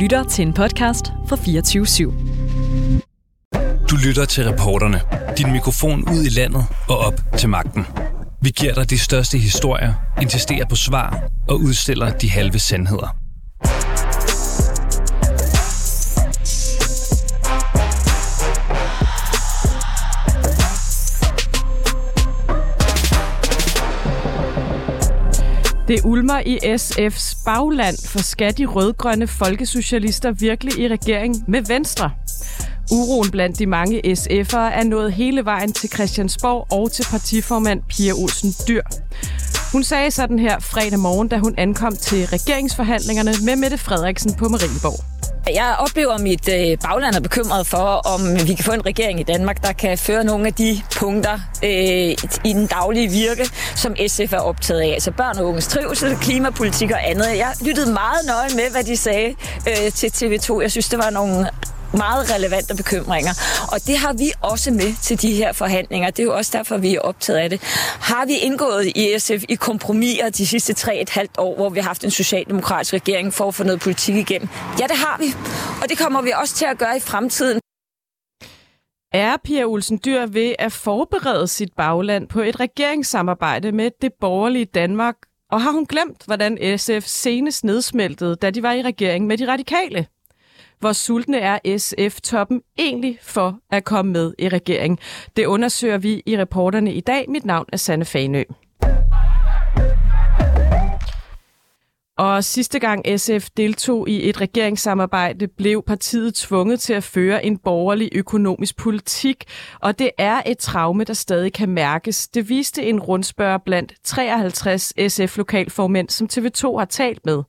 lytter til en podcast fra 24 /7. Du lytter til reporterne. Din mikrofon ud i landet og op til magten. Vi giver dig de største historier, insisterer på svar og udstiller de halve sandheder. Det ulmer i SF's bagland, for skal de rødgrønne folkesocialister virkelig i regering med Venstre? Uroen blandt de mange SF'ere er nået hele vejen til Christiansborg og til partiformand Pia Olsen Dyr. Hun sagde sådan her fredag morgen, da hun ankom til regeringsforhandlingerne med Mette Frederiksen på Marienborg. Jeg oplever, at mit øh, bagland er bekymret for, om vi kan få en regering i Danmark, der kan føre nogle af de punkter øh, i den daglige virke, som SF er optaget af. Altså børn og unges trivsel, klimapolitik og andet. Jeg lyttede meget nøje med, hvad de sagde øh, til TV2. Jeg synes, det var nogle meget relevante bekymringer. Og det har vi også med til de her forhandlinger. Det er jo også derfor, vi er optaget af det. Har vi indgået i SF i kompromiser de sidste tre et halvt år, hvor vi har haft en socialdemokratisk regering for at få noget politik igennem? Ja, det har vi. Og det kommer vi også til at gøre i fremtiden. Er Pia Olsen Dyr ved at forberede sit bagland på et regeringssamarbejde med det borgerlige Danmark? Og har hun glemt, hvordan SF senest nedsmeltede, da de var i regering med de radikale? Hvor sultne er SF-toppen egentlig for at komme med i regeringen? Det undersøger vi i reporterne i dag. Mit navn er Sanne Fanø. Og sidste gang SF deltog i et regeringssamarbejde, blev partiet tvunget til at føre en borgerlig økonomisk politik, og det er et traume, der stadig kan mærkes. Det viste en rundspørg blandt 53 SF-lokalformænd, som TV2 har talt med.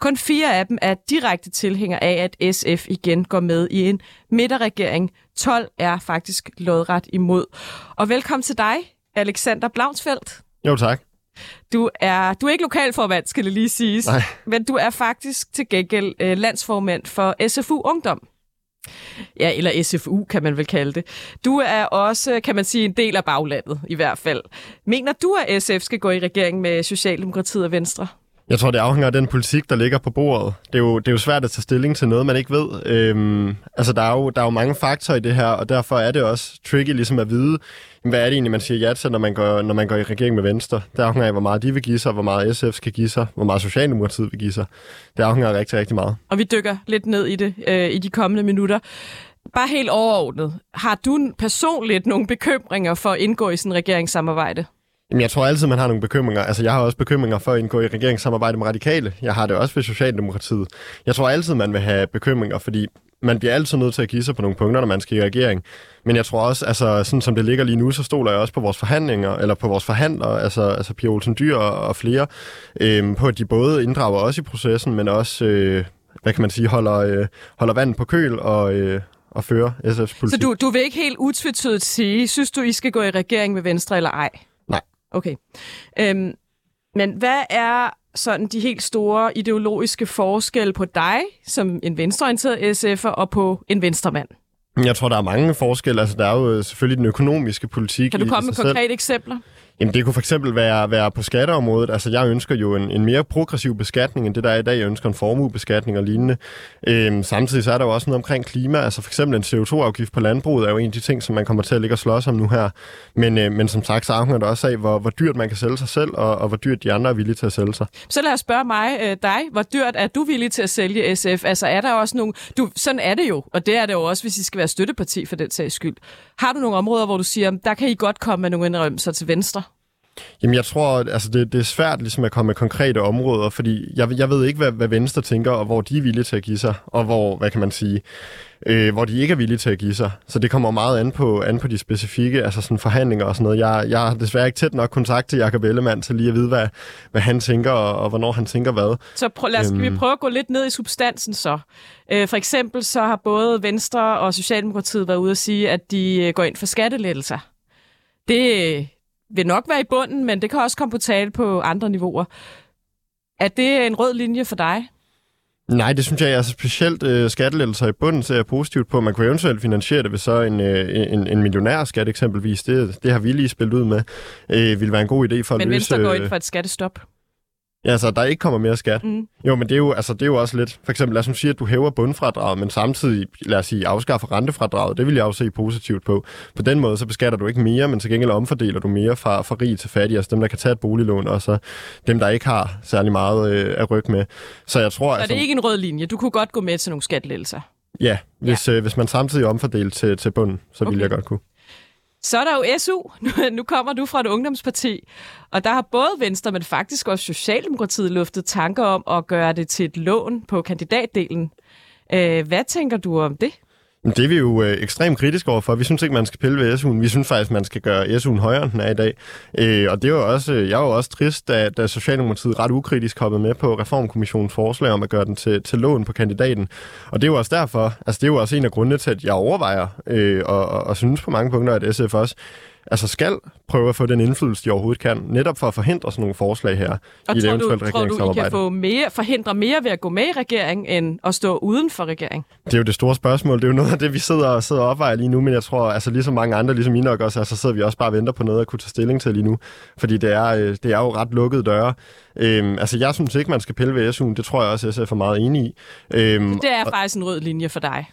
Kun fire af dem er direkte tilhængere af, at SF igen går med i en midterregering. 12 er faktisk lodret imod. Og velkommen til dig, Alexander Blaunsfeldt. Jo, tak. Du er, du er ikke lokalformand, skal det lige siges. Nej. Men du er faktisk til gengæld øh, landsformand for SFU Ungdom. Ja, eller SFU kan man vel kalde det. Du er også, kan man sige, en del af baglandet i hvert fald. Mener du, at SF skal gå i regering med Socialdemokratiet og Venstre? Jeg tror, det afhænger af den politik, der ligger på bordet. Det er jo, det er jo svært at tage stilling til noget, man ikke ved. Øhm, altså, der er, jo, der er jo mange faktorer i det her, og derfor er det også tricky ligesom at vide, hvad er det egentlig, man siger ja til, når man går, når man går i regering med Venstre. Det afhænger af, hvor meget de vil give sig, hvor meget SF skal give sig, hvor meget Socialdemokratiet vil give sig. Det afhænger af rigtig, rigtig meget. Og vi dykker lidt ned i det øh, i de kommende minutter. Bare helt overordnet. Har du personligt nogle bekymringer for at indgå i sådan en regeringssamarbejde? Jamen, jeg tror altid, man har nogle bekymringer. Altså, jeg har også bekymringer for at indgå i regeringssamarbejde med radikale. Jeg har det også ved Socialdemokratiet. Jeg tror altid, man vil have bekymringer, fordi man bliver altid nødt til at give sig på nogle punkter, når man skal i regering. Men jeg tror også, altså sådan som det ligger lige nu, så stoler jeg også på vores forhandlinger, eller på vores forhandlere, altså, altså Pia Olsen Dyr og, og flere, øhm, på at de både inddrager os i processen, men også, øh, hvad kan man sige, holder, øh, holder vandet på køl og, øh, og fører SF's politik. Så du, du vil ikke helt utvetydigt sige, synes du, I skal gå i regering med Venstre eller ej? Okay. Øhm, men hvad er sådan de helt store ideologiske forskelle på dig som en venstreorienteret SF'er og på en venstremand? Jeg tror, der er mange forskelle. Altså, der er jo selvfølgelig den økonomiske politik Kan du komme med sig selv. konkrete eksempler? Jamen, det kunne for eksempel være, være på skatteområdet. Altså, jeg ønsker jo en, en mere progressiv beskatning, end det der er i dag. Jeg ønsker en formuebeskatning og lignende. Øhm, samtidig så er der jo også noget omkring klima. Altså, for eksempel en CO2-afgift på landbruget er jo en af de ting, som man kommer til at ligge og slås om nu her. Men, øh, men som sagt, så afhænger det også af, hvor, hvor dyrt man kan sælge sig selv, og, og hvor dyrt de andre er villige til at sælge sig. Så lad os spørge mig, øh, dig. Hvor dyrt er du villig til at sælge SF? Altså er der også nogle... Du, sådan er det jo, og det er det jo også, hvis I skal være støtteparti for den sags skyld. Har du nogle områder, hvor du siger, der kan I godt komme med nogle indrømmelser til venstre? Jamen, jeg tror, altså, det, det er svært ligesom at komme med konkrete områder, fordi jeg, jeg ved ikke, hvad, hvad Venstre tænker, og hvor de er villige til at give sig, og hvor, hvad kan man sige, øh, hvor de ikke er villige til at give sig. Så det kommer meget an på, an på de specifikke altså sådan forhandlinger og sådan noget. Jeg, jeg har desværre ikke tæt nok kontakt til Jacob Ellemann til lige at vide, hvad, hvad han tænker, og, og hvornår han tænker hvad. Så prøv, lad os, øhm. vi prøve at gå lidt ned i substansen så. Øh, for eksempel så har både Venstre og Socialdemokratiet været ude at sige, at de øh, går ind for skattelettelser. Det vil nok være i bunden, men det kan også komme på tale på andre niveauer. Er det en rød linje for dig? Nej, det synes jeg altså specielt øh, skattelettelser i bunden ser jeg positivt på. Man kunne eventuelt finansiere det ved så en, øh, en, en millionærskat eksempelvis. Det, det har vi lige spillet ud med. Øh, ville være en god idé for Men at løse... Venstre går ind for et skattestop. Ja, så der ikke kommer mere skat. Mm. Jo, men det er, jo, altså, det er jo også lidt... For eksempel, lad os sige, at du hæver bundfradraget, men samtidig, lad os sige, afskaffer rentefradraget. Det vil jeg også se positivt på. På den måde, så beskatter du ikke mere, men til gengæld omfordeler du mere fra, fra rig til fattig. Altså dem, der kan tage et boliglån, og så dem, der ikke har særlig meget øh, at rykke med. Så jeg tror... Så altså, det er ikke en rød linje. Du kunne godt gå med til nogle skattelettelser. Ja, hvis, ja. Øh, hvis man samtidig omfordeler til, til bunden, så okay. vil jeg godt kunne. Så er der jo SU. Nu kommer du fra et ungdomsparti, og der har både Venstre, men faktisk også Socialdemokratiet luftet tanker om at gøre det til et lån på kandidatdelen. Øh, hvad tænker du om det? Det er vi jo øh, ekstremt kritiske overfor. Vi synes ikke, man skal pille ved SU'en. Vi synes faktisk, man skal gøre SU'en højere, end den er i dag. Øh, og det var også, øh, jeg var også trist, da, da Socialdemokratiet ret ukritisk hoppede med på Reformkommissionens forslag om at gøre den til, til lån på kandidaten. Og det er jo også derfor, altså det er jo også en af grundene til, at jeg overvejer øh, og, og, og synes på mange punkter, at SF også altså skal prøve at få den indflydelse, de overhovedet kan, netop for at forhindre sådan nogle forslag her og i et eventuelt tror du, I kan få mere, forhindre mere ved at gå med i regeringen, end at stå uden for regeringen? Det er jo det store spørgsmål. Det er jo noget af det, vi sidder og sidder og opvejer lige nu, men jeg tror, altså ligesom mange andre, ligesom I nok også, altså sidder vi også bare og venter på noget at kunne tage stilling til lige nu. Fordi det er, øh, det er jo ret lukkede døre. Øhm, altså, jeg synes ikke, man skal pille ved SU'en. Det tror jeg også, SF er meget enig i. Øhm, det er og, faktisk en rød linje for dig.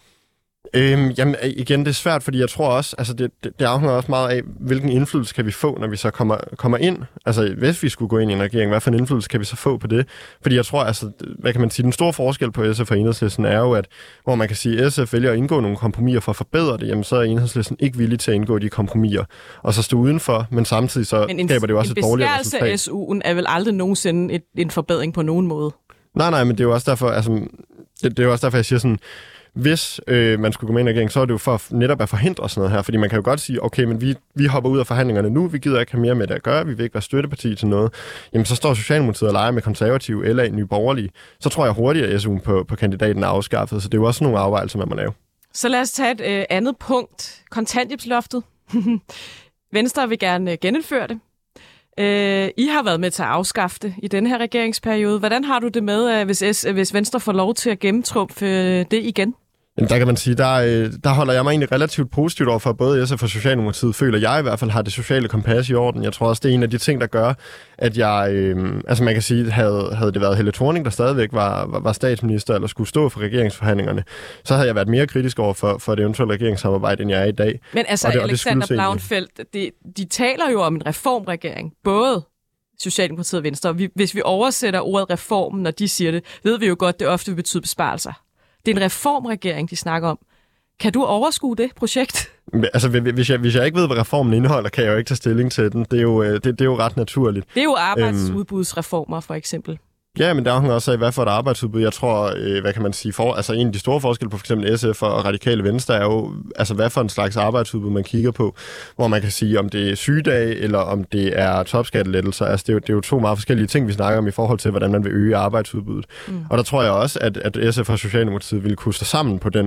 Øhm, jamen igen, det er svært, fordi jeg tror også, altså det, det, det afhænger også meget af, hvilken indflydelse kan vi få, når vi så kommer, kommer ind. Altså hvis vi skulle gå ind i en regering, hvad for en indflydelse kan vi så få på det? Fordi jeg tror, altså, hvad kan man sige, den store forskel på SF og Enhedslisten er jo, at hvor man kan sige, at SF vælger at indgå nogle kompromiser for at forbedre det, jamen så er Enhedslisten ikke villig til at indgå de kompromiser, og så stå udenfor, men samtidig så men en, skaber det jo også et dårligt resultat. En af SU'en er vel aldrig nogensinde et, en forbedring på nogen måde? Nej, nej, men det er jo også derfor, altså, det, det er jo også derfor, jeg siger sådan, hvis øh, man skulle gå med i en regering, så er det jo for netop at forhindre sådan noget her. Fordi man kan jo godt sige, okay, men vi, vi hopper ud af forhandlingerne nu, vi gider ikke have mere med det at gøre, vi vil ikke være støtteparti til noget. Jamen, så står Socialdemokratiet og leger med konservative eller en ny borgerlige. Så tror jeg hurtigt, at SU'en på, på kandidaten er afskaffet. Så det er jo også nogle afvejelser, man må lave. Så lad os tage et øh, andet punkt. Kontanthjælpsloftet. Venstre vil gerne øh, genindføre det. Øh, I har været med til at afskaffe det i den her regeringsperiode. Hvordan har du det med, øh, hvis, øh, hvis Venstre får lov til at gennemtrumfe øh, det igen? Jamen, der kan man sige, der, øh, der holder jeg mig egentlig relativt positivt over for, både SF og Socialdemokratiet føler, jeg i hvert fald har det sociale kompas i orden. Jeg tror også, det er en af de ting, der gør, at jeg, øh, altså man kan sige, havde, havde det været Helle Thorning, der stadigvæk var, var, var statsminister, eller skulle stå for regeringsforhandlingerne, så havde jeg været mere kritisk over for, for det eventuelle regeringssamarbejde, end jeg er i dag. Men altså, det, Alexander Blauenfeldt, de, de taler jo om en reformregering, både Socialdemokratiet og Venstre. Vi, hvis vi oversætter ordet reform, når de siger det, ved vi jo godt, det ofte vil betyde besparelser. Det er en reformregering, de snakker om. Kan du overskue det projekt? Altså, hvis jeg, hvis jeg ikke ved, hvad reformen indeholder, kan jeg jo ikke tage stilling til den. Det er jo, øh, det, det er jo ret naturligt. Det er jo arbejdsudbudsreformer, for eksempel. Ja, men der er også af, hvad for et arbejdsudbud. Jeg tror, øh, hvad kan man sige, for, altså en af de store forskelle på f.eks. SF og Radikale Venstre er jo, altså hvad for en slags arbejdsudbud man kigger på, hvor man kan sige, om det er sygedage, eller om det er topskattelettelser. Altså det er, jo, det er jo to meget forskellige ting, vi snakker om i forhold til, hvordan man vil øge arbejdsudbuddet. Mm. Og der tror jeg også, at, at SF og Socialdemokratiet ville kunne stå sammen på den,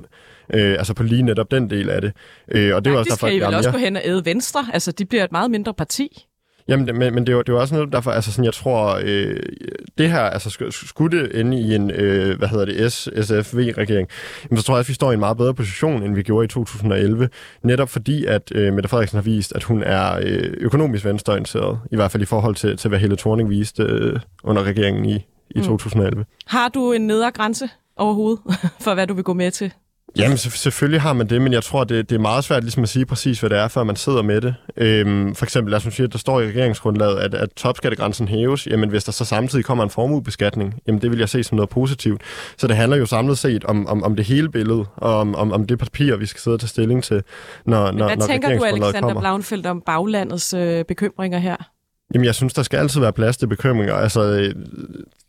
øh, altså på lige netop den del af det. Øh, og det var også derfor, kan I vel også gå hen og æde Venstre? Altså de bliver et meget mindre parti. Jamen, det, men, men det, er jo, det er jo også noget, derfor, altså sådan, jeg tror, øh, det her, altså skulle det ende i en, øh, hvad hedder det, SSFV-regering, så tror jeg, at vi står i en meget bedre position, end vi gjorde i 2011, netop fordi, at øh, Mette Frederiksen har vist, at hun er øh, økonomisk venstreorienteret, i hvert fald i forhold til, til hvad Helle Thorning viste øh, under regeringen i, i mm. 2011. Har du en nedre grænse overhovedet for, hvad du vil gå med til? Jamen, selvfølgelig har man det, men jeg tror, det, det er meget svært ligesom at sige præcis, hvad det er, før man sidder med det. Øhm, for eksempel, lad os sige, at der står i regeringsgrundlaget, at, at topskattegrænsen hæves. Jamen, hvis der så samtidig kommer en formuebeskatning, jamen det vil jeg se som noget positivt. Så det handler jo samlet set om, om, om det hele billede, og om, om, om det papir, vi skal sidde og tage stilling til, når, men når, hvad når tænker du, Alexander Blauenfeldt, om baglandets øh, bekymringer her? Jamen, jeg synes, der skal altid være plads til bekymringer. Altså,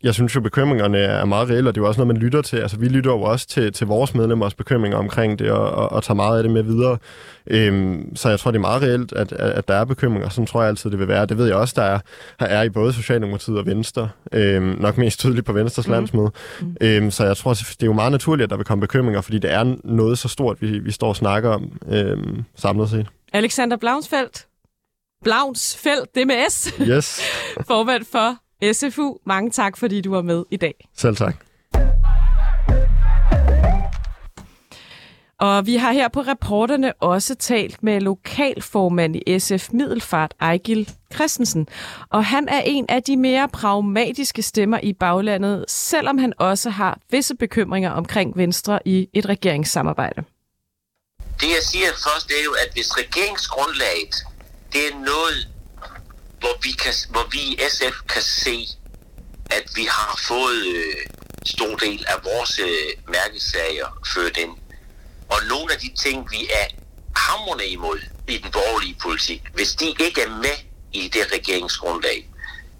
jeg synes jo, bekymringerne er meget reelle, og det er jo også noget, man lytter til. Altså, vi lytter jo også til, til vores medlemmers bekymringer omkring det, og, og, og tager meget af det med videre. Øhm, så jeg tror, det er meget reelt, at, at, at der er bekymringer. Sådan tror jeg altid, det vil være. Det ved jeg også, der er, der er i både Socialdemokratiet og Venstre. Øhm, nok mest tydeligt på Venstres mm. landsmøde. Mm. Øhm, så jeg tror, det er jo meget naturligt, at der vil komme bekymringer, fordi det er noget så stort, vi, vi står og snakker om øhm, samlet set. Alexander Blaunsfeldt, Blauns Felt, det med S. Yes. Formand for SFU. Mange tak, fordi du var med i dag. Selv tak. Og vi har her på reporterne også talt med lokalformand i SF Middelfart, Ejgil Christensen. Og han er en af de mere pragmatiske stemmer i baglandet, selvom han også har visse bekymringer omkring Venstre i et regeringssamarbejde. Det jeg siger først, det er jo, at hvis regeringsgrundlaget, det er noget, hvor vi, kan, hvor vi i SF kan se, at vi har fået øh, stor del af vores øh, mærkesager ført ind. Og nogle af de ting, vi er hammerne imod i den borgerlige politik, hvis de ikke er med i det regeringsgrundlag,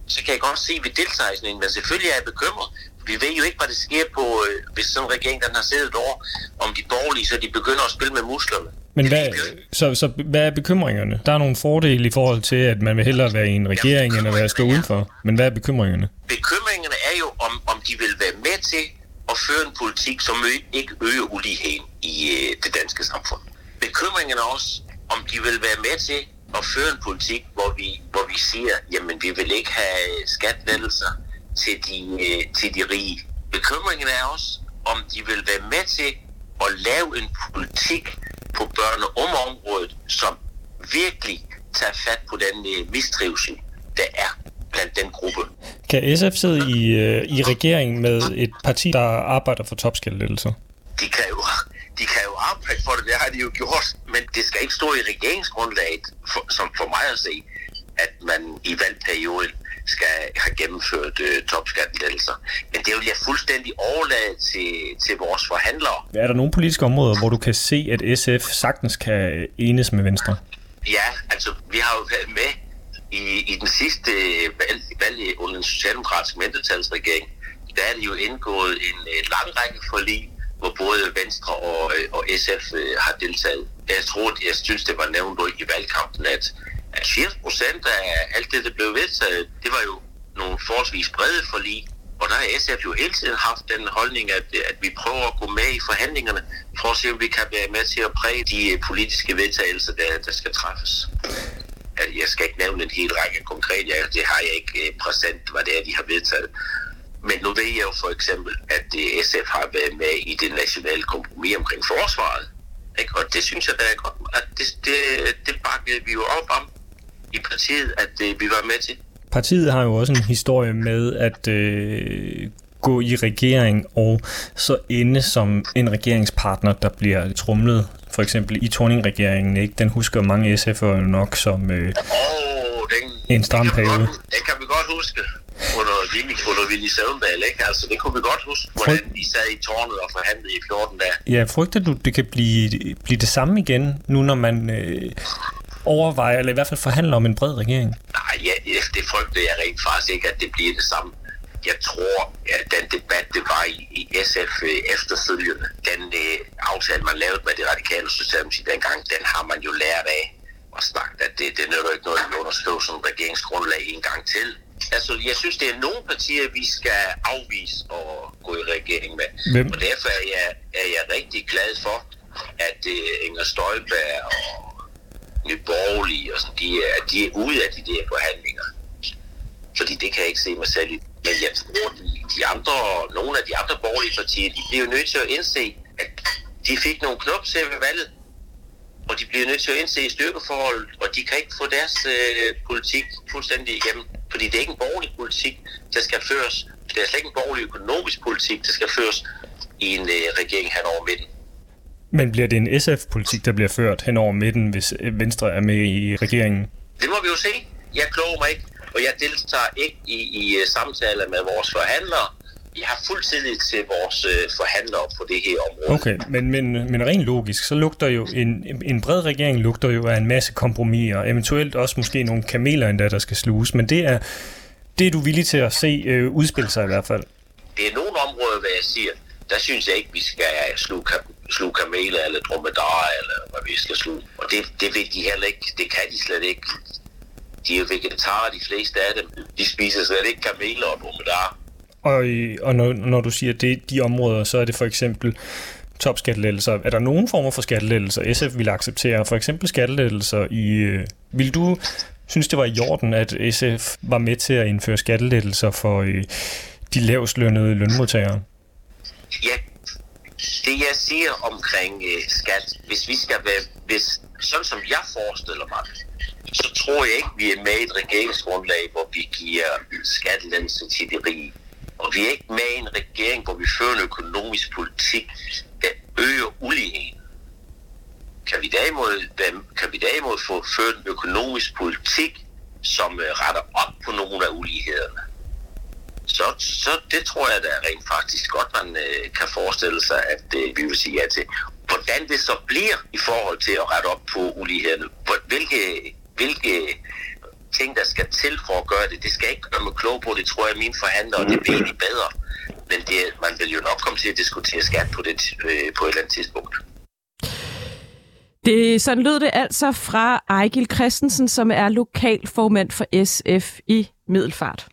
så kan jeg godt se, at vi deltager i sådan en, men selvfølgelig er jeg bekymret. Vi ved jo ikke, hvad det sker på, øh, hvis sådan en regering, den har siddet et år, om de borgerlige, så de begynder at spille med musklerne. Men hvad, så, så hvad er bekymringerne? Der er nogle fordele i forhold til, at man vil hellere være i en regering, end at være stå udenfor. Men hvad er bekymringerne? Bekymringerne er jo, om, om de vil være med til at føre en politik, som ikke øger uligheden i øh, det danske samfund. Bekymringerne er også, om de vil være med til at føre en politik, hvor vi, hvor vi siger, jamen vi vil ikke have skattelettelser til de, øh, til de rige. Bekymringen er også, om de vil være med til at lave en politik på børne- og området, som virkelig tager fat på den øh, mistrivsel, der er blandt den gruppe. Kan SF sidde i, øh, i regeringen med et parti, der arbejder for topskattelettelser? De kan jo de kan jo arbejde for det, det har de jo gjort, men det skal ikke stå i regeringsgrundlaget, for, som for mig at se, at man i valgperioden skal have gennemført øh, topskattelettelser. Men det vil jeg fuldstændig overlade til, til vores forhandlere. Er der nogle politiske områder, hvor du kan se, at SF sagtens kan enes med Venstre? Ja, altså vi har jo været med i, i den sidste valg, valg under den socialdemokratiske mindretalsregering. Der er det jo indgået en, en lang række forlig, hvor både Venstre og, øh, og SF øh, har deltaget. Jeg tror, jeg synes, det var nævnt i valgkampen, at, at 80 procent af alt det, der blev vedtaget, det var jo nogle forholdsvis brede forlig. Og der har SF jo hele tiden haft den holdning, at, at vi prøver at gå med i forhandlingerne, for at se, om vi kan være med til at præge de øh, politiske vedtagelser, der, der skal træffes. Jeg skal ikke nævne en hel række konkret, det har jeg ikke øh, præsent, hvad det er, de har vedtaget. Men nu ved jeg jo for eksempel, at øh, SF har været med i det nationale kompromis omkring forsvaret. Ikke? Og det synes jeg, da er godt, at det, det, det bakkede vi jo op om i partiet, at øh, vi var med til. Partiet har jo også en historie med at øh, gå i regering og så ende som en regeringspartner, der bliver trumlet. For eksempel i Torning-regeringen, ikke? Den husker mange SF'ere jo nok som øh, oh, den, en stram periode. Den kan vi godt huske under Willy, under Willy Søvndal, ikke? Altså, det kunne vi godt huske, hvordan de sad i tårnet og forhandlede i 14 dage. Ja, frygter du, det kan blive, blive det samme igen, nu når man øh, overvejer, eller i hvert fald forhandler om en bred regering? Nej, ja, det frygter jeg rent faktisk ikke, at det bliver det samme. Jeg tror, at den debat, det var i, i SF øh, efterfølgende, den øh, aftale, man lavede med det radikale Socialdemokrati dengang, den har man jo lært af og snakket, at det, det nytter ikke noget, at underskriver som regeringsgrundlag en gang til. Altså, jeg synes, det er nogle partier, vi skal afvise og gå i regering med. Hvem? Og derfor er jeg, er jeg rigtig glad for, at uh, Inger Støjberg og Nye Borgerlige, og sådan, de, er, de er ude af de der forhandlinger. Fordi det kan jeg ikke se mig selv i. Men jeg tror, de andre, nogle af de andre borgerlige partier, de bliver jo nødt til at indse, at de fik nogle knop til ved valget, og de bliver nødt til at indse styrkeforholdet, og de kan ikke få deres øh, politik fuldstændig igennem. Fordi det er ikke en borgerlig politik, der skal føres. Det er slet ikke en borgerlig økonomisk politik, der skal føres i en øh, regering hen over midten. Men bliver det en SF-politik, der bliver ført hen over midten, hvis Venstre er med i regeringen? Det må vi jo se. Jeg kloger mig ikke, og jeg deltager ikke i, i øh, samtaler med vores forhandlere vi har fuld tillid til vores øh, forhandlere på det her område. Okay, men, men, men rent logisk, så lugter jo en, en bred regering lugter jo af en masse kompromiser, eventuelt også måske nogle kameler endda, der skal sluges, men det er, det er du villig til at se øh, udspille sig i hvert fald? Det er nogle områder, hvad jeg siger, der synes jeg ikke, vi skal sluge, sluge kameler eller dromedarer, eller hvad vi skal sluge. Og det, det vil de heller ikke, det kan de slet ikke. De er jo vegetarer, de fleste af dem. De spiser slet ikke kameler og dromedarer. Og, og når, når du siger det, de områder, så er det for eksempel topskattelettelser. Er der nogen former for skattelettelser, SF vil acceptere? For eksempel skattelettelser i... Øh, vil du synes, det var i orden, at SF var med til at indføre skattelettelser for øh, de lavest lønnede lønmodtagere? Ja, det jeg siger omkring øh, skat, hvis vi skal være, hvis, sådan som jeg forestiller mig så tror jeg ikke, vi er med i et regeringsgrundlag, hvor vi giver skattelændelse til de rige. Og vi er ikke med i en regering, hvor vi fører en økonomisk politik, der øger uligheden. Kan vi derimod, kan vi derimod få ført en økonomisk politik, som øh, retter op på nogle af ulighederne? Så, så det tror jeg da rent faktisk godt, man øh, kan forestille sig, at øh, vi vil sige ja til. Hvordan det så bliver i forhold til at rette op på ulighederne, hvilke, hvilke ting, der skal til for at gøre det, det skal jeg ikke gøre mig klog på. Det tror jeg, mine forhandlere, det ved de bedre. Men det, man vil jo nok komme til at diskutere skat på, det, øh, på et eller andet tidspunkt. Det, sådan lød det altså fra Ejgil Christensen, som er lokalformand for SF i Middelfart.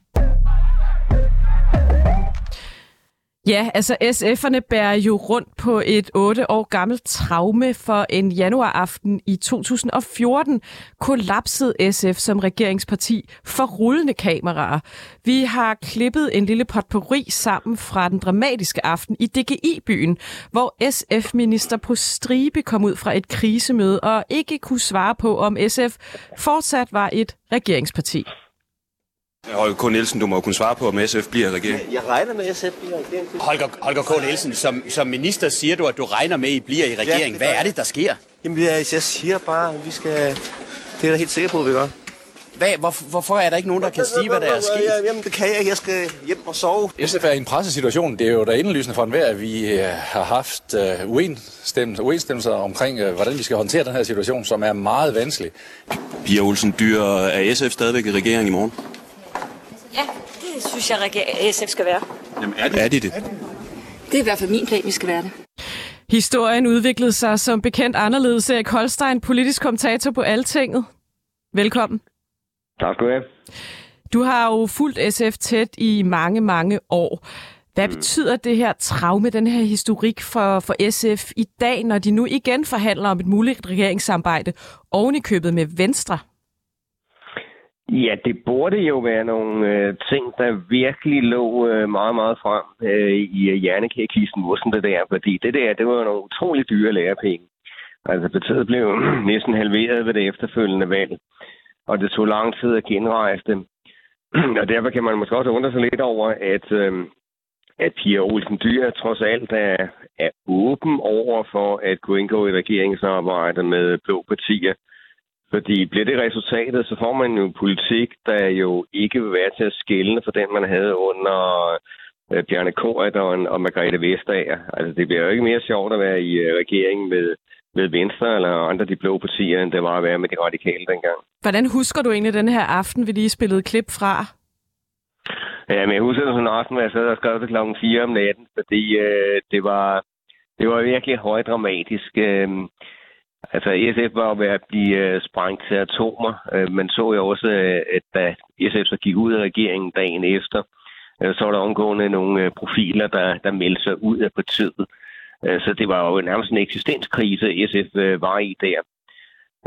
Ja, altså SF'erne bærer jo rundt på et 8 år gammelt traume for en januaraften i 2014 kollapsede SF som regeringsparti for rullende kameraer. Vi har klippet en lille potpourri sammen fra den dramatiske aften i DGI-byen, hvor SF-minister på stribe kom ud fra et krisemøde og ikke kunne svare på, om SF fortsat var et regeringsparti. Holger K. Nielsen, du må kunne svare på, om SF bliver regering. Jeg regner med, at SF bliver regering. Holger, Holger K. Nielsen, som, som minister siger du, at du regner med, at I bliver i regering. Ja, Hvad er det, der sker? Jamen, jeg, jeg siger bare, at vi skal... Det er jeg helt sikker på, at vi gør. Hvad, hvor, hvorfor er der ikke nogen, der kan sige, hvad der er sket? Jamen, det kan jeg. Jeg skal hjem og sove. SF er i en pressesituation. Det er jo da indlysende for enhver, at vi øh, har haft uh, uenstemmelser omkring, uh, hvordan vi skal håndtere den her situation, som er meget vanskelig. Pia Olsen Dyr, er SF stadigvæk i regering i morgen? Det synes jeg, at SF skal være. Jamen, er de, er de det? Det er i hvert fald min plan, vi skal være det. Historien udviklede sig som bekendt anderledes. Erik Holstein, politisk kommentator på Altinget. Velkommen. Tak skal du have. Du har jo fulgt SF tæt i mange, mange år. Hvad mm. betyder det her traume, den her historik for, for SF i dag, når de nu igen forhandler om et muligt regeringssamarbejde oven i købet med Venstre? Ja, det burde jo være nogle øh, ting, der virkelig lå øh, meget, meget frem øh, i øh, hjernekækisten, sådan det der, fordi det der, det var nogle utrolig dyre lærepenge. Altså, partiet blev næsten halveret ved det efterfølgende valg, og det tog lang tid at genrejse dem. og derfor kan man måske også undre sig lidt over, at, øh, at Pia Olsen Dyr trods alt er, er åben over for at kunne indgå i regeringsarbejde med blå partier. Fordi bliver det resultatet, så får man jo politik, der jo ikke vil være til at skille for den, man havde under øh, Bjarne Korydon og Margrethe Vestager. Altså, det bliver jo ikke mere sjovt at være i øh, regeringen med, med Venstre eller andre de blå partier, end det var at være med de radikale dengang. Hvordan husker du egentlig den her aften, vi lige spillede klip fra? Ja, men jeg husker sådan en aften, hvor jeg sad og skrev til klokken 4 om natten, fordi øh, det var det var virkelig højdramatisk. Øh, Altså, SF var jo ved at blive øh, sprængt til atomer. Øh, man så jo også, øh, at da SF så gik ud af regeringen dagen efter, øh, så var der omgående nogle øh, profiler, der, der meldte sig ud af partiet. Øh, så det var jo nærmest en eksistenskrise, SF øh, var i der.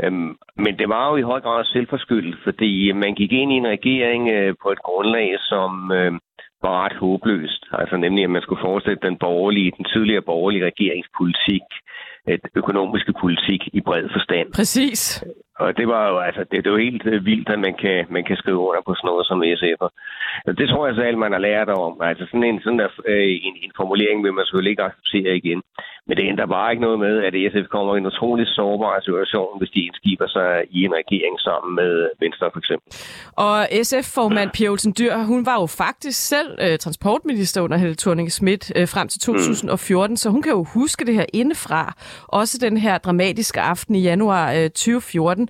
Øhm, men det var jo i høj grad selvforskyldt, fordi man gik ind i en regering øh, på et grundlag, som øh, var ret håbløst. Altså nemlig, at man skulle fortsætte den borgerlige, den tidligere borgerlige regeringspolitik et økonomiske politik i bred forstand. Præcis. Og det var jo altså, det, det er jo helt øh, vildt, at man kan, man kan skrive under på sådan noget som SF'er. Det tror jeg selv, man har lært om. Altså sådan en, sådan der, øh, en, en formulering vil man selvfølgelig ikke acceptere igen. Men det ændrer bare ikke noget med, at SF kommer i en utrolig sårbar situation, hvis de indskiber sig i en regering sammen med Venstre for eksempel. Og SF-formand Pia Olsen Dyr, hun var jo faktisk selv øh, transportminister under Helle thorning Schmidt øh, frem til 2014, mm. så hun kan jo huske det her indefra. Også den her dramatiske aften i januar øh, 2014.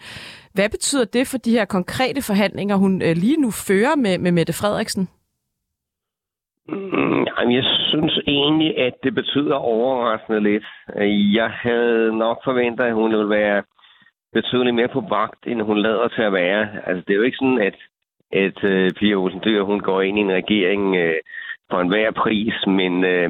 Hvad betyder det for de her konkrete forhandlinger, hun øh, lige nu fører med, med Mette Frederiksen? Mm, jamen, jeg synes egentlig, at det betyder overraskende lidt. Jeg havde nok forventet, at hun ville være betydeligt mere på vagt, end hun lader til at være. Altså, det er jo ikke sådan, at, at uh, Pia Olsen Dyr, hun går ind i en regering øh, for enhver pris, men øh,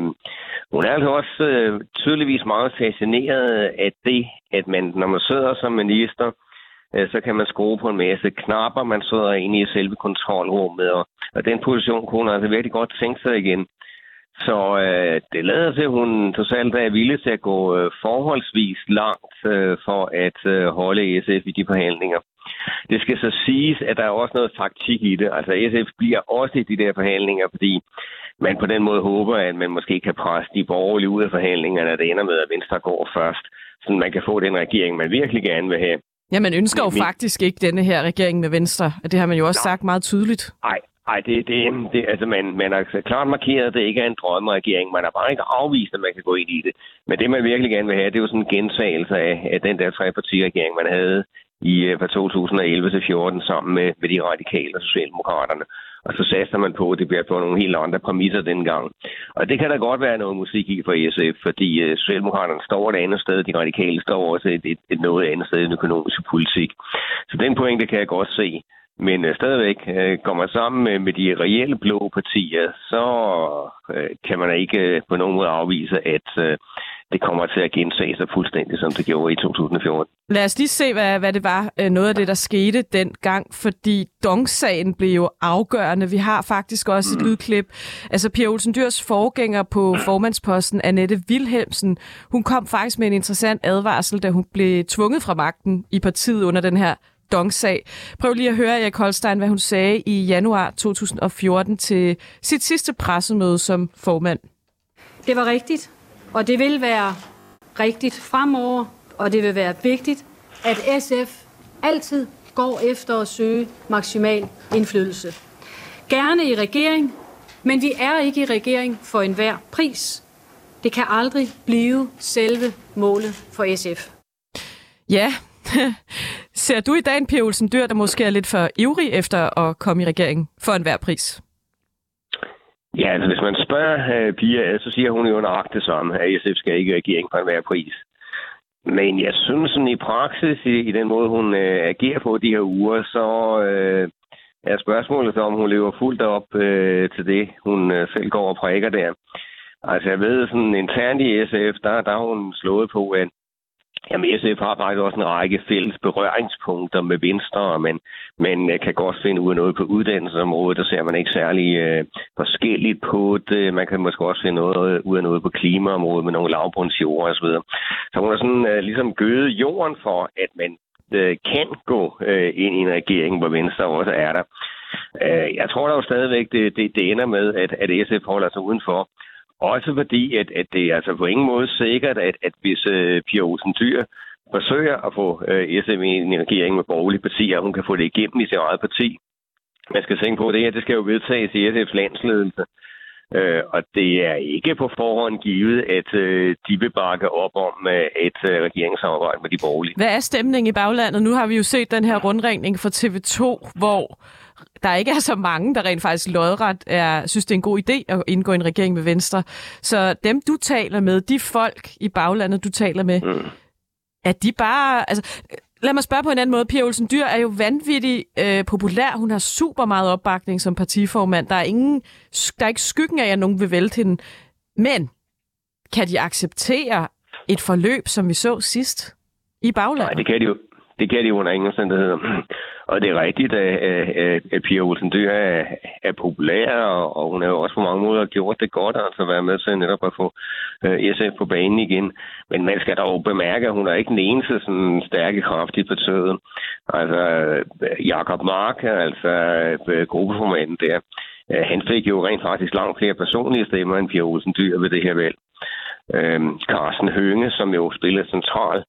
hun er altså også øh, tydeligvis meget fascineret af det, at man, når man sidder som minister, Øh, Øh, så kan man skrue på en masse knapper, man sidder inde i selve kontrolrummet, og, og den position kunne hun altså virkelig godt tænke sig igen. Så øh, det lader til, at hun trods alt er villig til at gå øh, forholdsvis langt øh, for at øh, holde SF i de forhandlinger. Det skal så siges, at der er også noget taktik i det. Altså SF bliver også i de der forhandlinger, fordi man på den måde håber, at man måske kan presse de borgerlige ud af forhandlingerne, at det ender med, at Venstre går først, så man kan få den regering, man virkelig gerne vil have. Ja, man ønsker jo faktisk ikke denne her regering med Venstre. Det har man jo også sagt meget tydeligt. Nej, Nej, det, det, det, altså man, man har klart markeret, at det ikke er en drømmeregering. Man har bare ikke afvist, at man kan gå ind i det. Men det, man virkelig gerne vil have, det er jo sådan en gentagelse af, af den der trepartiregering, man havde i fra 2011 til 14 sammen med, med de radikale og socialdemokraterne. Og så saster man på, at det bliver på nogle helt andre præmisser dengang. Og det kan der godt være noget musik i for SF, fordi øh, Socialdemokraterne står et andet sted, de radikale står også et, et, et noget andet sted i den økonomiske politik. Så den pointe kan jeg godt se. Men uh, stadigvæk uh, går man sammen med, med de reelle blå partier, så uh, kan man ikke uh, på nogen måde afvise, at uh, det kommer til at gentage sig fuldstændig, som det gjorde i 2014. Lad os lige se, hvad, hvad det var, noget af det, der skete dengang, fordi Dong-sagen blev jo afgørende. Vi har faktisk også et mm. lydklip. Altså, Pia Olsen Dyrs forgænger på formandsposten, Annette Wilhelmsen, hun kom faktisk med en interessant advarsel, da hun blev tvunget fra magten i partiet under den her Dong-sag. Prøv lige at høre Erik Holstein, hvad hun sagde i januar 2014 til sit sidste pressemøde som formand. Det var rigtigt, og det vil være rigtigt fremover, og det vil være vigtigt, at SF altid går efter at søge maksimal indflydelse. Gerne i regering, men vi er ikke i regering for enhver pris. Det kan aldrig blive selve målet for SF. Ja, ser du i dag en Pia Olsen Dyr, der måske er lidt for ivrig efter at komme i regering for enhver pris? Ja, altså hvis man spørger uh, Pia, øh, så siger hun jo nøjagtigt det samme, at SF skal ikke regering for enhver pris. Men jeg synes sådan i praksis, i, i den måde, hun uh, agerer på de her uger, så uh, er spørgsmålet så, om hun lever fuldt op uh, til det, hun uh, selv går og prækker der. Altså jeg ved, sådan internt i SF, der, der har hun slået på, at Jamen, SF har faktisk også en række fælles berøringspunkter med Venstre, men man øh, kan godt finde ud af noget på uddannelsesområdet, der ser man ikke særlig øh, forskelligt på det. Man kan måske også finde noget øh, ud af noget på klimaområdet med nogle lavbundsjord osv. Så hun har sådan øh, ligesom gødet jorden for, at man øh, kan gå øh, ind i en regering, hvor Venstre også er der. Øh, jeg tror dog stadigvæk, det, det, det ender med, at, at SF holder sig udenfor. Også fordi, at, at det er altså på ingen måde sikkert, at, at hvis øh, Pia Olsen Dyr forsøger at få øh, SM i en regering med borgerlige partier, hun kan få det igennem i sin eget parti. Man skal tænke på, at det her det skal jo vedtages i SF's landsledelse. Øh, og det er ikke på forhånd givet, at øh, de vil bakke op om øh, et øh, regeringssamarbejde med de borgerlige. Hvad er stemningen i baglandet? Nu har vi jo set den her rundringning fra TV2, hvor der ikke er så mange, der rent faktisk lodret er, synes, det er en god idé at indgå i en regering med Venstre. Så dem, du taler med, de folk i baglandet, du taler med, mm. er de bare... Altså, lad mig spørge på en anden måde. Pia Olsen Dyr er jo vanvittig øh, populær. Hun har super meget opbakning som partiformand. Der er, ingen, der er ikke skyggen af, at nogen vil vælge hende. Men kan de acceptere et forløb, som vi så sidst i baglandet? Nej, det kan de jo. Det kan de jo under ingen omstændigheder. Og det er rigtigt, at, at, at Pia Olsen Dyr er, er populær, og, hun har jo også på mange måder gjort det godt, altså været med til netop at få øh, uh, SF på banen igen. Men man skal dog bemærke, at hun er ikke den eneste sådan stærke kraft i partiet. Altså, øh, Jakob Mark, altså øh, gruppeformanden der, han fik jo rent faktisk langt flere personlige stemmer end Pia Olsen Dyr ved det her valg. Uh, Carsten Hønge, som jo spiller central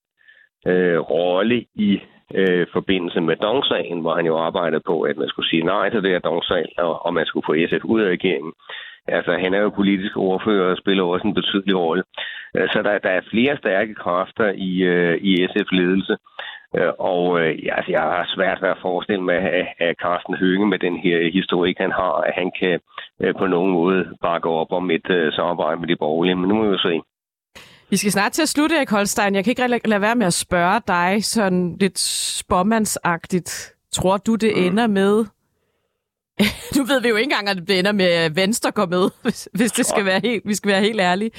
øh, rolle i øh, forbindelse med Dong-sagen, hvor han jo arbejdede på, at man skulle sige nej til det her Dong-sag, og, og man skulle få SF ud af regeringen. Altså, han er jo politisk ordfører og spiller også en betydelig rolle. Øh, så der, der er flere stærke kræfter i, øh, i SF-ledelse. Øh, og øh, altså, jeg har svært ved at forestille mig, at, at Carsten Hønge med den her historik, han har, at han kan øh, på nogen måde bakke op om et øh, samarbejde med de borgerlige. Men nu må vi jo se. Vi skal snart til at slutte, Erik Holstein. Jeg kan ikke lade være med at spørge dig sådan lidt spåmandsagtigt. Tror du, det mm. ender med... nu ved vi jo ikke engang, at det ender med, at Venstre går med, hvis, hvis det skal være helt, vi skal være helt ærlige.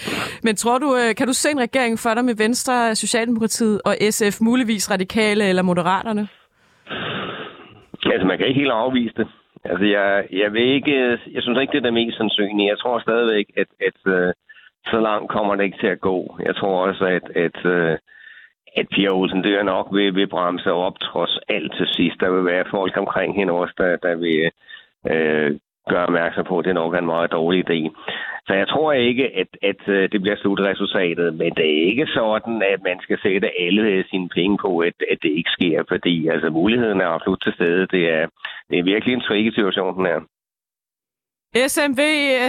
Men tror du, øh, kan du se en regering for dig med Venstre, Socialdemokratiet og SF, muligvis Radikale eller Moderaterne? Altså, man kan ikke helt afvise det. Altså, jeg, jeg vil ikke... Jeg synes ikke, det er det mest sandsynlige. Jeg tror stadigvæk, at, at uh, så langt kommer det ikke til at gå. Jeg tror også, at, at, uh, at Pia Olsen er nok vil, vil bremse op trods alt til sidst. Der vil være folk omkring hende også, der, der vil øh, gøre opmærksom på, at det nok er en meget dårlig idé. Så jeg tror ikke, at, at øh, det bliver slutresultatet, men det er ikke sådan, at man skal sætte alle sine penge på, at, at det ikke sker, fordi altså, muligheden er absolut til stede. Det er, det er virkelig en tricky situation, den er. SMV,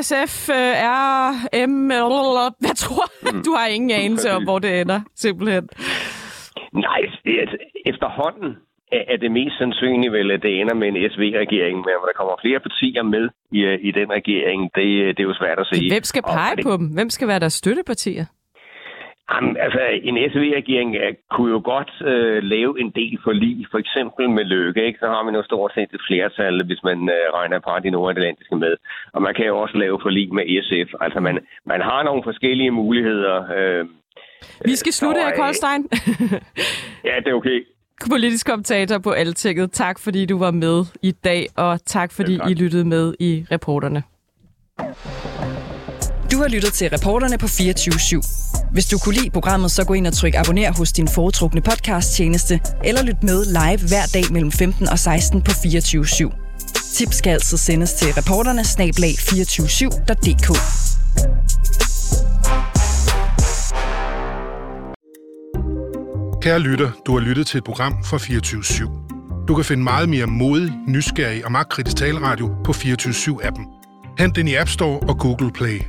SF, R, M, hvad tror du? Du har ingen anelse om, hvor det ender, simpelthen. Nej, efterhånden er det mest sandsynlige vel, at det ender med en SV-regering, men hvor der kommer flere partier med i, i den regering, det, det er jo svært at sige. Hvem skal pege på dem? Hvem skal være deres støttepartier? Jamen, altså, en SV-regering uh, kunne jo godt uh, lave en del for lige, for eksempel med Løkke, ikke? så har man jo stort set et flertal, hvis man uh, regner par de nordatlantiske med. Og man kan jo også lave for lige med SF. Altså, man, man har nogle forskellige muligheder. Uh, Vi skal slutte her, Koldstein. ja, det er okay politisk kommentator på Altinget. Tak fordi du var med i dag, og tak fordi tak. I lyttede med i reporterne. Du har lyttet til reporterne på 24 /7. Hvis du kunne lide programmet, så gå ind og tryk abonner hos din foretrukne podcast-tjeneste, eller lyt med live hver dag mellem 15 og 16 på 24 /7. Tips skal altså sendes til reporterne snablag 247.dk. Kære lytter, du har lyttet til et program fra 24 /7. Du kan finde meget mere modig, nysgerrig og magtkritisk taleradio på 24 7 appen Hent den i App Store og Google Play.